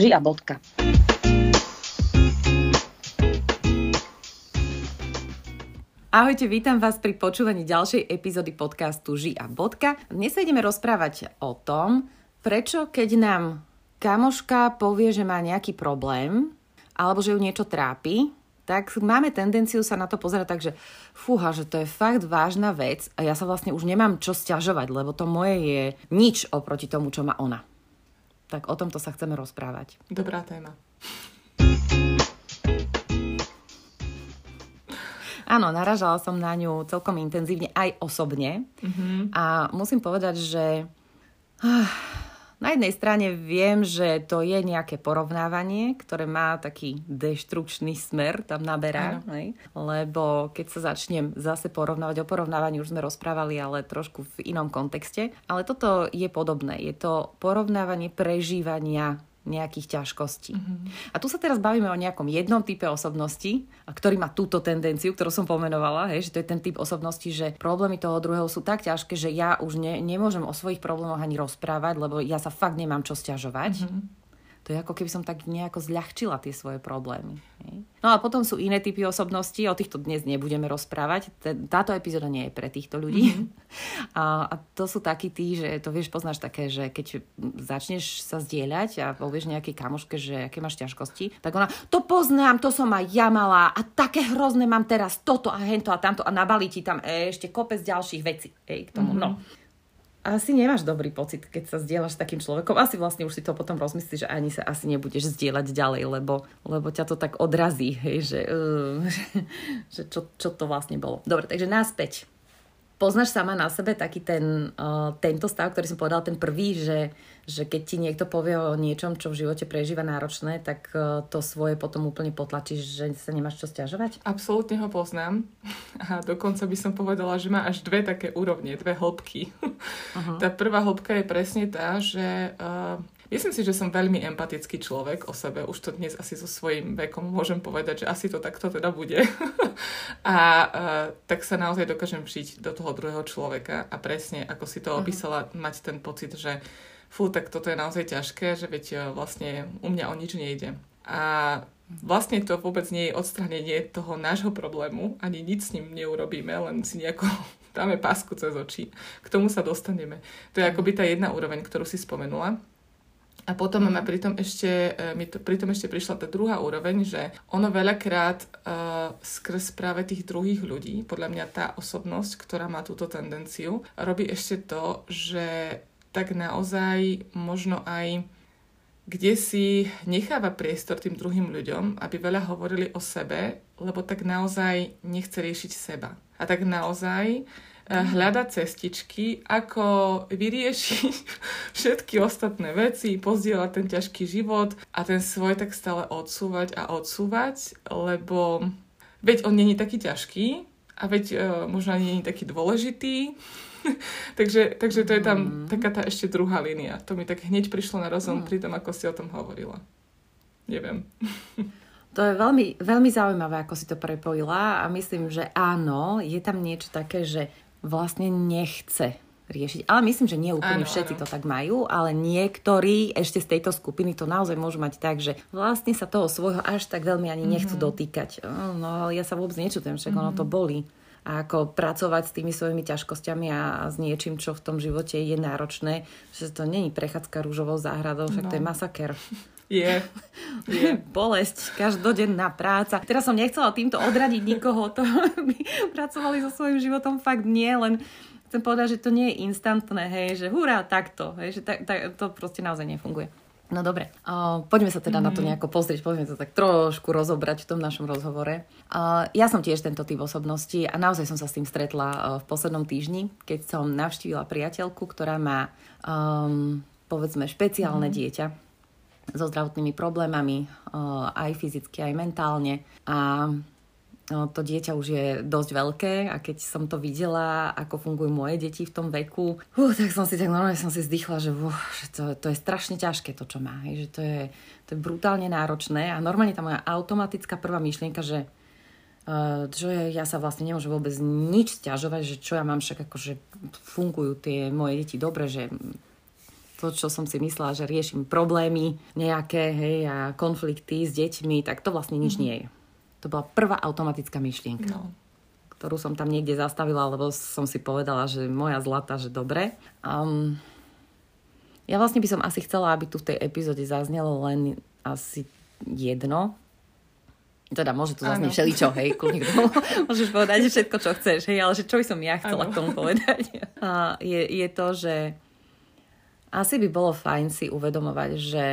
Žia bodka. Ahojte, vítam vás pri počúvaní ďalšej epizódy podcastu Ži a bodka. Dnes sa ideme rozprávať o tom, prečo keď nám kamoška povie, že má nejaký problém, alebo že ju niečo trápi, tak máme tendenciu sa na to pozerať tak, že fúha, že to je fakt vážna vec a ja sa vlastne už nemám čo stiažovať, lebo to moje je nič oproti tomu, čo má ona. Tak o tomto sa chceme rozprávať. Dobrá téma. Áno, naražala som na ňu celkom intenzívne aj osobne. Mm-hmm. A musím povedať, že ah, na jednej strane viem, že to je nejaké porovnávanie, ktoré má taký deštrukčný smer, tam naberá, hej? lebo keď sa začnem zase porovnávať, o porovnávaní už sme rozprávali, ale trošku v inom kontexte, ale toto je podobné. Je to porovnávanie prežívania nejakých ťažkostí. Mm-hmm. A tu sa teraz bavíme o nejakom jednom type osobnosti, ktorý má túto tendenciu, ktorú som pomenovala, hej, že to je ten typ osobnosti, že problémy toho druhého sú tak ťažké, že ja už ne, nemôžem o svojich problémoch ani rozprávať, lebo ja sa fakt nemám čo stiažovať. Mm-hmm to je ako keby som tak nejako zľahčila tie svoje problémy. No a potom sú iné typy osobností, o týchto dnes nebudeme rozprávať. Táto epizóda nie je pre týchto ľudí. Mm-hmm. A, a to sú takí tí, že to vieš, poznáš také, že keď začneš sa zdieľať a povieš nejakej kamoške, že aké máš ťažkosti, tak ona, to poznám, to som aj ja mala a také hrozné mám teraz toto a hento a tamto a nabalí ti tam ešte kopec ďalších vecí ej, k tomu. Mm-hmm. No asi nemáš dobrý pocit, keď sa zdieľaš s takým človekom. Asi vlastne už si to potom rozmyslíš, že ani sa asi nebudeš zdieľať ďalej, lebo, lebo ťa to tak odrazí, hej, že, uh, že čo, čo to vlastne bolo. Dobre, takže náspäť. Poznáš sama na sebe taký ten, uh, tento stav, ktorý som povedal, ten prvý, že že keď ti niekto povie o niečom, čo v živote prežíva náročné, tak e, to svoje potom úplne potlačíš, že sa nemáš čo stiažovať? Absolútne ho poznám. A dokonca by som povedala, že má až dve také úrovne, dve hĺbky. Uh-huh. Tá prvá hĺbka je presne tá, že uh, Myslím si, že som veľmi empatický človek o sebe. Už to dnes asi so svojím vekom môžem povedať, že asi to takto teda bude. a uh, tak sa naozaj dokážem vžiť do toho druhého človeka a presne, ako si to opísala, uh-huh. mať ten pocit, že fú, tak toto je naozaj ťažké, že veď e, vlastne u mňa o nič nejde. A vlastne to vôbec nie je odstranenie toho nášho problému, ani nič s ním neurobíme, len si nejako dáme pásku cez oči. K tomu sa dostaneme. To je akoby tá jedna úroveň, ktorú si spomenula. A potom ma pritom ešte, e, mi to, pritom ešte prišla tá druhá úroveň, že ono veľakrát uh, skrz práve tých druhých ľudí, podľa mňa tá osobnosť, ktorá má túto tendenciu, robí ešte to, že tak naozaj možno aj kde si necháva priestor tým druhým ľuďom, aby veľa hovorili o sebe, lebo tak naozaj nechce riešiť seba. A tak naozaj mhm. hľada cestičky, ako vyriešiť všetky ostatné veci, pozdieľať ten ťažký život a ten svoj tak stále odsúvať a odsúvať, lebo veď on není taký ťažký a veď uh, možno ani není taký dôležitý takže, takže to je tam mm. taká tá ešte druhá línia. To mi tak hneď prišlo na rozum mm. pri tom, ako si o tom hovorila. Neviem. To je veľmi, veľmi zaujímavé, ako si to prepojila a myslím, že áno, je tam niečo také, že vlastne nechce riešiť. Ale myslím, že nie úplne áno, všetci áno. to tak majú, ale niektorí ešte z tejto skupiny to naozaj môžu mať tak, že vlastne sa toho svojho až tak veľmi ani nechcú mm-hmm. dotýkať. No, ja sa vôbec nečutujem, však mm-hmm. ono to mhm. bolí a ako pracovať s tými svojimi ťažkosťami a, a s niečím, čo v tom živote je náročné, že to není prechádzka rúžovou záhradou, však no. to je no. masaker. Je. je. Bolesť, každodenná práca. Teraz som nechcela týmto odradiť nikoho, to by pracovali so svojím životom fakt nie, len chcem povedať, že to nie je instantné, hej, že hurá, takto, hej, že tak, tak, to proste naozaj nefunguje. No dobre, uh, poďme sa teda mm. na to mhm. nejako pozrieť, poďme sa tak trošku rozobrať v tom našom rozhovore. Uh, ja som tiež tento typ osobnosti a naozaj som sa s tým stretla uh, v poslednom týždni, keď som navštívila priateľku, ktorá má, um, povedzme, špeciálne mm. dieťa so zdravotnými problémami, uh, aj fyzicky, aj mentálne. A No, to dieťa už je dosť veľké a keď som to videla, ako fungujú moje deti v tom veku, uh, tak som si tak normálne som si zdychla, že, uh, že to, to je strašne ťažké to, čo má. Hej, že to je, to je brutálne náročné a normálne tá moja automatická prvá myšlienka, že uh, čo je, ja sa vlastne nemôžem vôbec nič stiažovať, že čo ja mám však akože fungujú tie moje deti dobre, že to, čo som si myslela, že riešim problémy nejaké, hej, a konflikty s deťmi, tak to vlastne nič mm-hmm. nie je. To bola prvá automatická myšlienka. No ktorú som tam niekde zastavila, lebo som si povedala, že moja zlata, že dobre. Um, ja vlastne by som asi chcela, aby tu v tej epizóde zaznelo len asi jedno. Teda môže tu zaznieť všeličo, hej, kľudne môžeš povedať všetko, čo chceš, hej, ale že čo by som ja chcela ano. k tomu povedať. A je, je to, že asi by bolo fajn si uvedomovať, že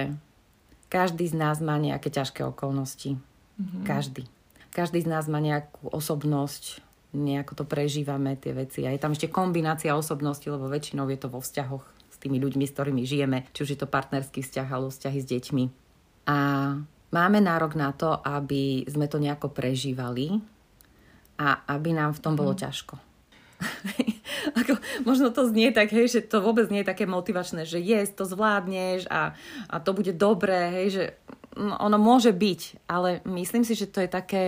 každý z nás má nejaké ťažké okolnosti. Mm-hmm. Každý. Každý z nás má nejakú osobnosť, nejako to prežívame, tie veci. A je tam ešte kombinácia osobnosti, lebo väčšinou je to vo vzťahoch s tými ľuďmi, s ktorými žijeme, či už je to partnerský vzťah alebo vzťahy s deťmi. A máme nárok na to, aby sme to nejako prežívali a aby nám v tom mm. bolo mhm. ťažko. Ako, možno to znie tak, hej, že to vôbec nie je také motivačné, že jes, to zvládneš a, a to bude dobré, hej, že no, ono môže byť, ale myslím si, že to je také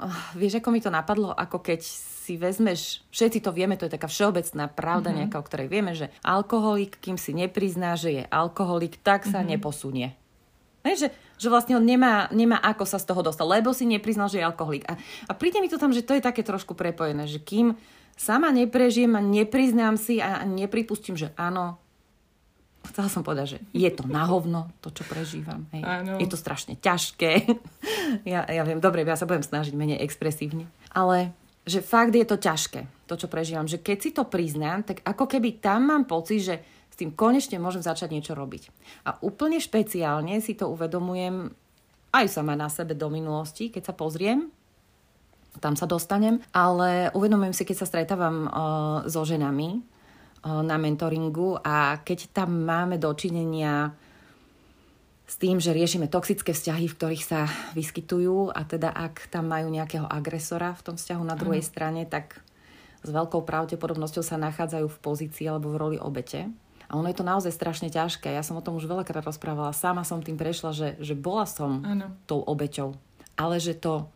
uh, vieš, ako mi to napadlo, ako keď si vezmeš, všetci to vieme, to je taká všeobecná pravda mm-hmm. nejaká, o ktorej vieme, že alkoholik, kým si neprizná, že je alkoholik, tak sa mm-hmm. neposunie. Ne, že, že vlastne on nemá, nemá ako sa z toho dostať, lebo si nepriznal, že je alkoholik. A, a príde mi to tam, že to je také trošku prepojené, že kým sama neprežijem a nepriznám si a nepripustím, že áno, chcela som povedať, že je to na hovno, to, čo prežívam. Hej. Je to strašne ťažké. ja, ja viem, dobre, ja sa budem snažiť menej expresívne. Ale že fakt je to ťažké, to, čo prežívam. Že keď si to priznám, tak ako keby tam mám pocit, že s tým konečne môžem začať niečo robiť. A úplne špeciálne si to uvedomujem aj sama na sebe do minulosti, keď sa pozriem, tam sa dostanem, ale uvedomujem si, keď sa stretávam uh, so ženami, na mentoringu a keď tam máme dočinenia s tým, že riešime toxické vzťahy, v ktorých sa vyskytujú a teda ak tam majú nejakého agresora v tom vzťahu na druhej mm. strane, tak s veľkou pravdepodobnosťou sa nachádzajú v pozícii alebo v roli obete. A ono je to naozaj strašne ťažké. Ja som o tom už veľakrát rozprávala. Sama som tým prešla, že, že bola som ano. tou obeťou. Ale že to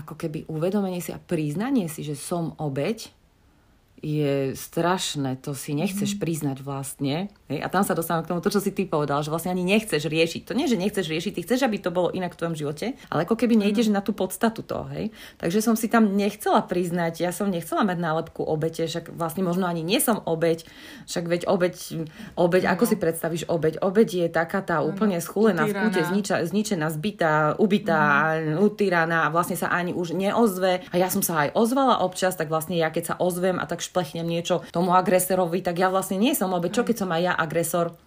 ako keby uvedomenie si a priznanie si, že som obeť, je strašné, to si nechceš mm. priznať vlastne. Hej? A tam sa dostávam k tomu, to, čo si ty povedal, že vlastne ani nechceš riešiť. To nie, že nechceš riešiť, ty chceš, aby to bolo inak v tvojom živote, ale ako keby nejdeš mm. na tú podstatu toho. Hej? Takže som si tam nechcela priznať, ja som nechcela mať nálepku obete, však vlastne možno ani nie som obeť, však veď obeť, obeť no. ako si predstavíš obeť? Obeť je taká tá no, úplne schúlená v kúte, zniča, zničená, zbytá, ubitá, mm. utýraná a vlastne sa ani už neozve. A ja som sa aj ozvala občas, tak vlastne ja keď sa ozvem a tak šplechnem niečo tomu agresorovi, tak ja vlastne nie som, alebo čo keď som aj ja agresor?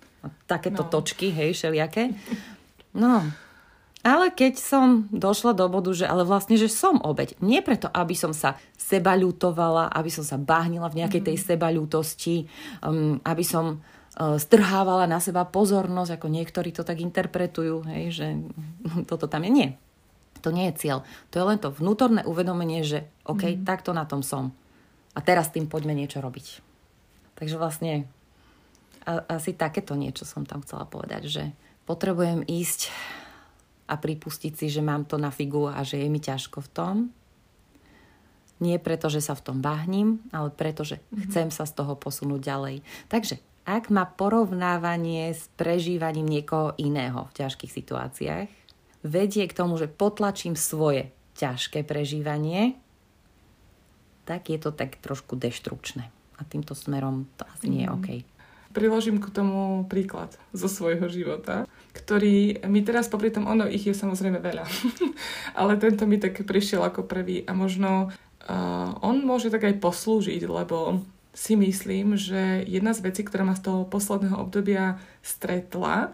Takéto no. točky, hej, všelijaké. No, ale keď som došla do bodu, že ale vlastne, že som obeď. Nie preto, aby som sa seba ľutovala, aby som sa báhnila v nejakej tej mhm. seba ľútosti, um, aby som uh, strhávala na seba pozornosť, ako niektorí to tak interpretujú, hej, že toto tam je. Nie. To nie je cieľ. To je len to vnútorné uvedomenie, že OK, mm. takto na tom som. A teraz tým poďme niečo robiť. Takže vlastne a, asi takéto niečo som tam chcela povedať, že potrebujem ísť a pripustiť si, že mám to na figu a že je mi ťažko v tom. Nie preto, že sa v tom bahním, ale preto, že mm-hmm. chcem sa z toho posunúť ďalej. Takže ak má porovnávanie s prežívaním niekoho iného v ťažkých situáciách, vedie k tomu, že potlačím svoje ťažké prežívanie tak je to tak trošku deštrukčné. A týmto smerom to asi nie je mhm. OK. Priložím k tomu príklad zo svojho života, ktorý mi teraz popri tom, ono ich je samozrejme veľa, ale tento mi tak prišiel ako prvý a možno uh, on môže tak aj poslúžiť, lebo si myslím, že jedna z vecí, ktorá ma z toho posledného obdobia stretla,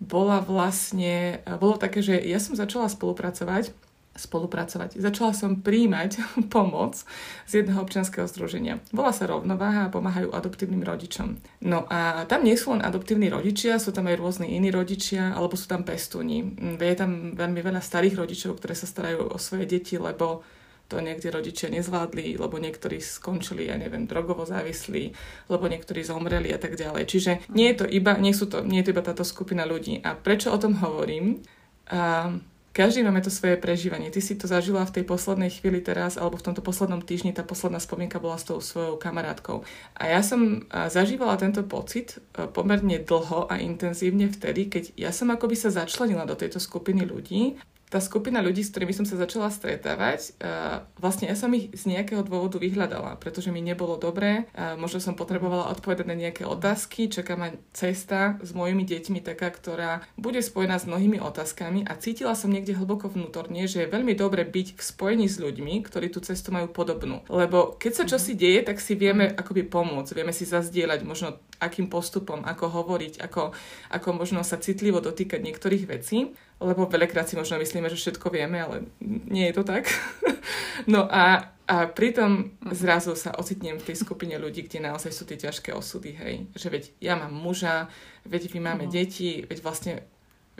bola vlastne, bolo také, že ja som začala spolupracovať spolupracovať. Začala som príjmať pomoc z jedného občianského združenia. Volá sa Rovnováha a pomáhajú adoptívnym rodičom. No a tam nie sú len adoptívni rodičia, sú tam aj rôzni iní rodičia, alebo sú tam pestúni. Je tam veľmi veľa starých rodičov, ktoré sa starajú o svoje deti, lebo to niekde rodičia nezvládli, lebo niektorí skončili, ja neviem, drogovo závislí, lebo niektorí zomreli a tak ďalej. Čiže nie je to iba, nie sú to, nie je to iba táto skupina ľudí. A prečo o tom hovorím? Uh, každý máme to svoje prežívanie. Ty si to zažila v tej poslednej chvíli teraz, alebo v tomto poslednom týždni, tá posledná spomienka bola s tou svojou kamarátkou. A ja som zažívala tento pocit pomerne dlho a intenzívne vtedy, keď ja som akoby sa začlenila do tejto skupiny ľudí tá skupina ľudí, s ktorými som sa začala stretávať, uh, vlastne ja som ich z nejakého dôvodu vyhľadala, pretože mi nebolo dobré, uh, možno som potrebovala odpovedať na nejaké otázky, čaká ma cesta s mojimi deťmi taká, ktorá bude spojená s mnohými otázkami a cítila som niekde hlboko vnútorne, že je veľmi dobre byť v spojení s ľuďmi, ktorí tú cestu majú podobnú. Lebo keď sa čosi mhm. deje, tak si vieme akoby pomôcť, vieme si zazdieľať možno akým postupom, ako hovoriť, ako, ako možno sa citlivo dotýkať niektorých vecí lebo veľakrát si možno myslíme, že všetko vieme, ale nie je to tak. no a, a pritom zrazu sa ocitnem v tej skupine ľudí, kde naozaj sú tie ťažké osudy, hej. Že veď ja mám muža, veď my máme uh-huh. deti, veď vlastne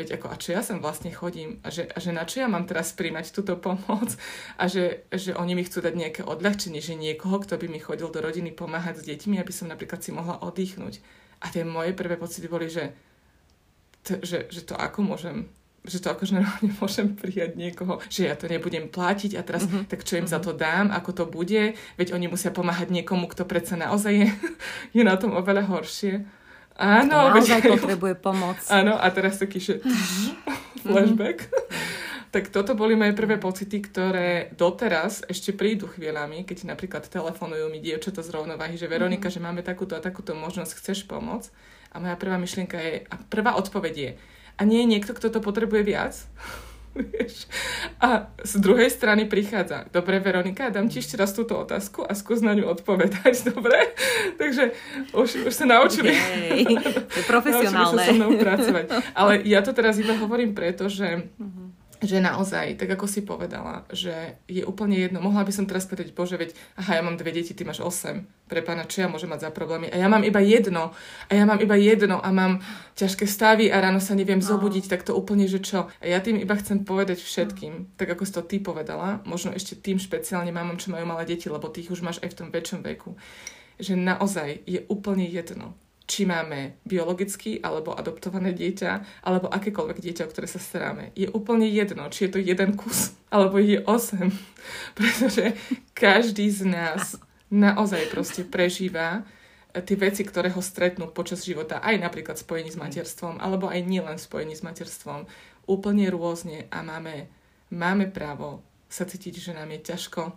veď ako, a čo ja sem vlastne chodím a že, a že na čo ja mám teraz príjmať túto pomoc a že, že oni mi chcú dať nejaké odľahčenie, že niekoho, kto by mi chodil do rodiny pomáhať s deťmi, aby som napríklad si mohla oddychnúť. A tie moje prvé pocity boli, že, to, že, že to ako môžem že to akože normálne môžem prijať niekoho, že ja to nebudem platiť a teraz uh-huh. tak čo im uh-huh. za mhm. to dám, ako to bude, veď oni musia pomáhať niekomu, kto predsa naozaj je, je na tom oveľa horšie. Áno, naozaj veď, potrebuje pomoc. Áno, a teraz taký, že flashback. tak toto boli moje prvé pocity, ktoré doteraz ešte prídu chvíľami, keď napríklad telefonujú mi dievčatá z rovnováhy, že Veronika, mm. že máme takúto a takúto možnosť, chceš pomôcť? A moja prvá myšlienka je, a prvá odpoveď je, a nie je niekto, kto to potrebuje viac. A z druhej strany prichádza, dobre Veronika, dám ti ešte raz túto otázku a skús na ňu odpovedať, dobre? Takže už, už sa naučili. Jej, profesionálne. naučili sa so mnou pracovať. Ale ja to teraz iba hovorím preto, že uh-huh že naozaj, tak ako si povedala, že je úplne jedno. Mohla by som teraz povedať, bože, veď, aha, ja mám dve deti, ty máš osem. Pre pána, čo ja môžem mať za problémy? A ja mám iba jedno. A ja mám iba jedno a mám ťažké stavy a ráno sa neviem no. zobudiť, tak to úplne, že čo? A ja tým iba chcem povedať všetkým, tak ako si to ty povedala, možno ešte tým špeciálne mamom, čo majú malé deti, lebo tých už máš aj v tom väčšom veku, že naozaj je úplne jedno či máme biologicky alebo adoptované dieťa, alebo akékoľvek dieťa, o ktoré sa staráme. Je úplne jedno, či je to jeden kus, alebo je 8. Pretože každý z nás naozaj proste prežíva eh, tie veci, ktoré ho stretnú počas života, aj napríklad spojení s materstvom, alebo aj nielen spojení s materstvom, úplne rôzne a máme, máme právo sa cítiť, že nám je ťažko,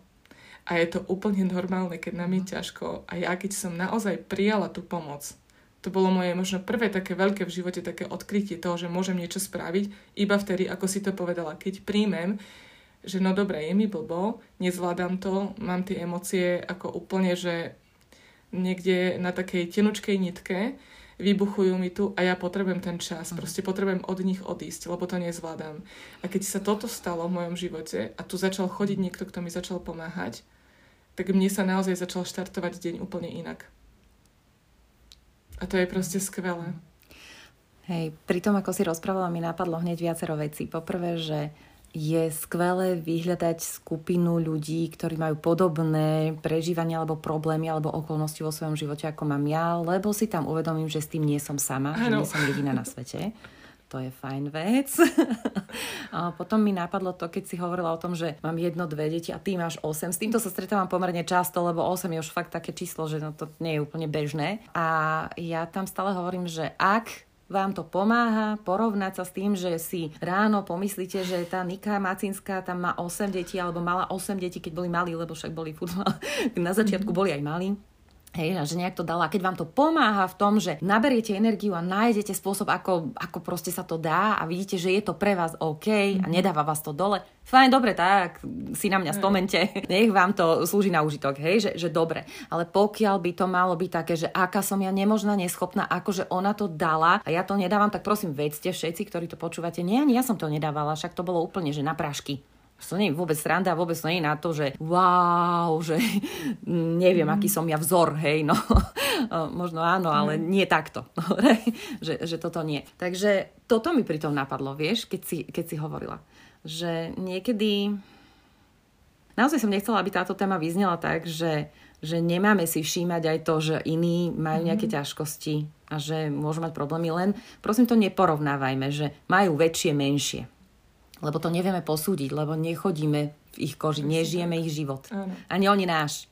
a je to úplne normálne, keď nám je ťažko. A ja keď som naozaj prijala tú pomoc, to bolo moje možno prvé také veľké v živote také odkrytie toho, že môžem niečo spraviť, iba vtedy, ako si to povedala, keď príjmem, že no dobre, je mi blbo, nezvládam to, mám tie emócie ako úplne, že niekde na takej tenučkej nitke, vybuchujú mi tu a ja potrebujem ten čas. Mhm. Proste potrebujem od nich odísť, lebo to nezvládam. A keď sa toto stalo v mojom živote a tu začal chodiť niekto, kto mi začal pomáhať, tak mne sa naozaj začal štartovať deň úplne inak. A to je proste skvelé. Hej, pri tom, ako si rozprávala, mi napadlo hneď viacero vecí. Poprvé, že je skvelé vyhľadať skupinu ľudí, ktorí majú podobné prežívania alebo problémy alebo okolnosti vo svojom živote, ako mám ja, lebo si tam uvedomím, že s tým nie som sama, ano. že nie som jediná na svete to je fajn vec. a potom mi napadlo to, keď si hovorila o tom, že mám jedno, dve deti a ty máš 8. S týmto sa stretávam pomerne často, lebo 8 je už fakt také číslo, že no to nie je úplne bežné. A ja tam stále hovorím, že ak vám to pomáha porovnať sa s tým, že si ráno pomyslíte, že tá Nika Macinská tam má 8 detí alebo mala 8 detí, keď boli malí, lebo však boli futbal. Na začiatku boli aj malí Hej, že nejak to dala. Keď vám to pomáha v tom, že naberiete energiu a nájdete spôsob, ako, ako proste sa to dá a vidíte, že je to pre vás OK a mhm. nedáva vás to dole, fajn, dobre, tak si na mňa spomente, nech vám to slúži na užitok, hej, že, že dobre. Ale pokiaľ by to malo byť také, že aká som ja nemožná, neschopná, akože ona to dala a ja to nedávam, tak prosím, vedzte všetci, ktorí to počúvate, nie, ani ja som to nedávala, však to bolo úplne, že na prašky to nie je vôbec sranda, vôbec to nie je na to, že wow, že neviem, aký som ja vzor, hej, no. Možno áno, ale mm. nie takto. že, že toto nie. Takže toto mi pri tom napadlo, vieš, keď si, keď si hovorila. Že niekedy... Naozaj som nechcela, aby táto téma vyznela tak, že, že nemáme si všímať aj to, že iní majú mhm. nejaké ťažkosti a že môžu mať problémy, len prosím to neporovnávajme, že majú väčšie, menšie Lebo to nevieme posúdiť, lebo nechodíme v ich koži, nežijeme ich život. Áno. Ani oni náš.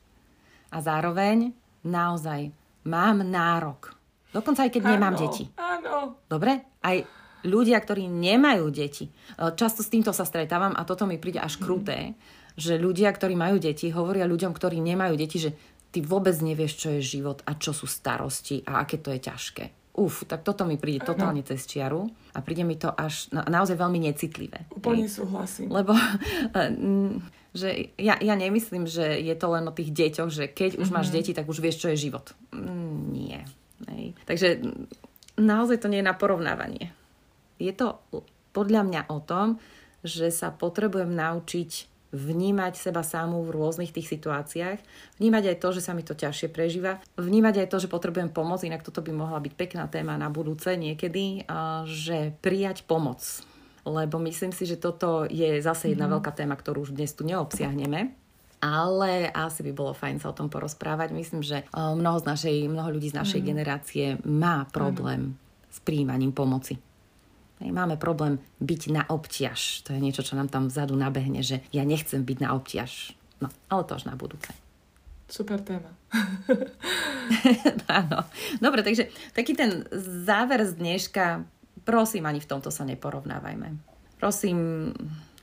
A zároveň naozaj mám nárok. Dokonca aj keď áno, nemám deti. Áno. Dobre? Aj ľudia, ktorí nemajú deti. E, často s týmto sa stretávam a toto mi príde až kruté, mm. že ľudia, ktorí majú deti, hovoria ľuďom, ktorí nemajú deti, že ty vôbec nevieš, čo je život a čo sú starosti a aké to je ťažké. Uf, tak toto mi príde totálne cez čiaru a príde mi to až na, naozaj veľmi necitlivé. Úplne súhlasím. Lebo že ja, ja nemyslím, že je to len o tých deťoch, že keď už mm-hmm. máš mhm. deti, tak už vieš, čo je život. Mm, nie. Hej. Takže naozaj to nie je na porovnávanie. Je to podľa mňa o tom, že sa potrebujem naučiť vnímať seba samú v rôznych tých situáciách, vnímať aj to, že sa mi to ťažšie prežíva, vnímať aj to, že potrebujem pomoc, inak toto by mohla byť pekná téma na budúce niekedy, že prijať pomoc. Lebo myslím si, že toto je zase jedna mm-hmm. veľká téma, ktorú už dnes tu neobsiahneme. Ale asi by bolo fajn sa o tom porozprávať. Myslím, že mnoho, z našej, mnoho ľudí z našej mm. generácie má problém mm. s príjmaním pomoci. Máme problém byť na obťaž. To je niečo, čo nám tam vzadu nabehne, že ja nechcem byť na obťaž. No, ale to až na budúce. Super téma. Áno. Dobre, takže taký ten záver z dneška, prosím, ani v tomto sa neporovnávajme. Prosím,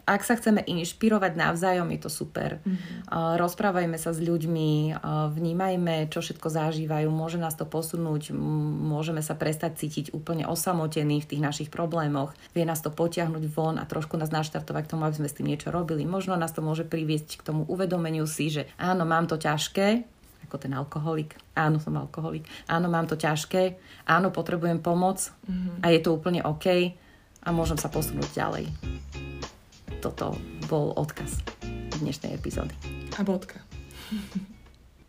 ak sa chceme inšpirovať navzájom, je to super. Mm-hmm. Rozprávajme sa s ľuďmi, vnímajme, čo všetko zažívajú, môže nás to posunúť, môžeme sa prestať cítiť úplne osamotení v tých našich problémoch, vie nás to potiahnuť von a trošku nás naštartovať k tomu, aby sme s tým niečo robili. Možno nás to môže priviesť k tomu uvedomeniu si, že áno, mám to ťažké, ako ten alkoholik. Áno, som alkoholik. Áno, mám to ťažké. Áno, potrebujem pomoc mm-hmm. a je to úplne OK a môžem sa posunúť ďalej toto bol odkaz dnešnej epizódy. A bodka.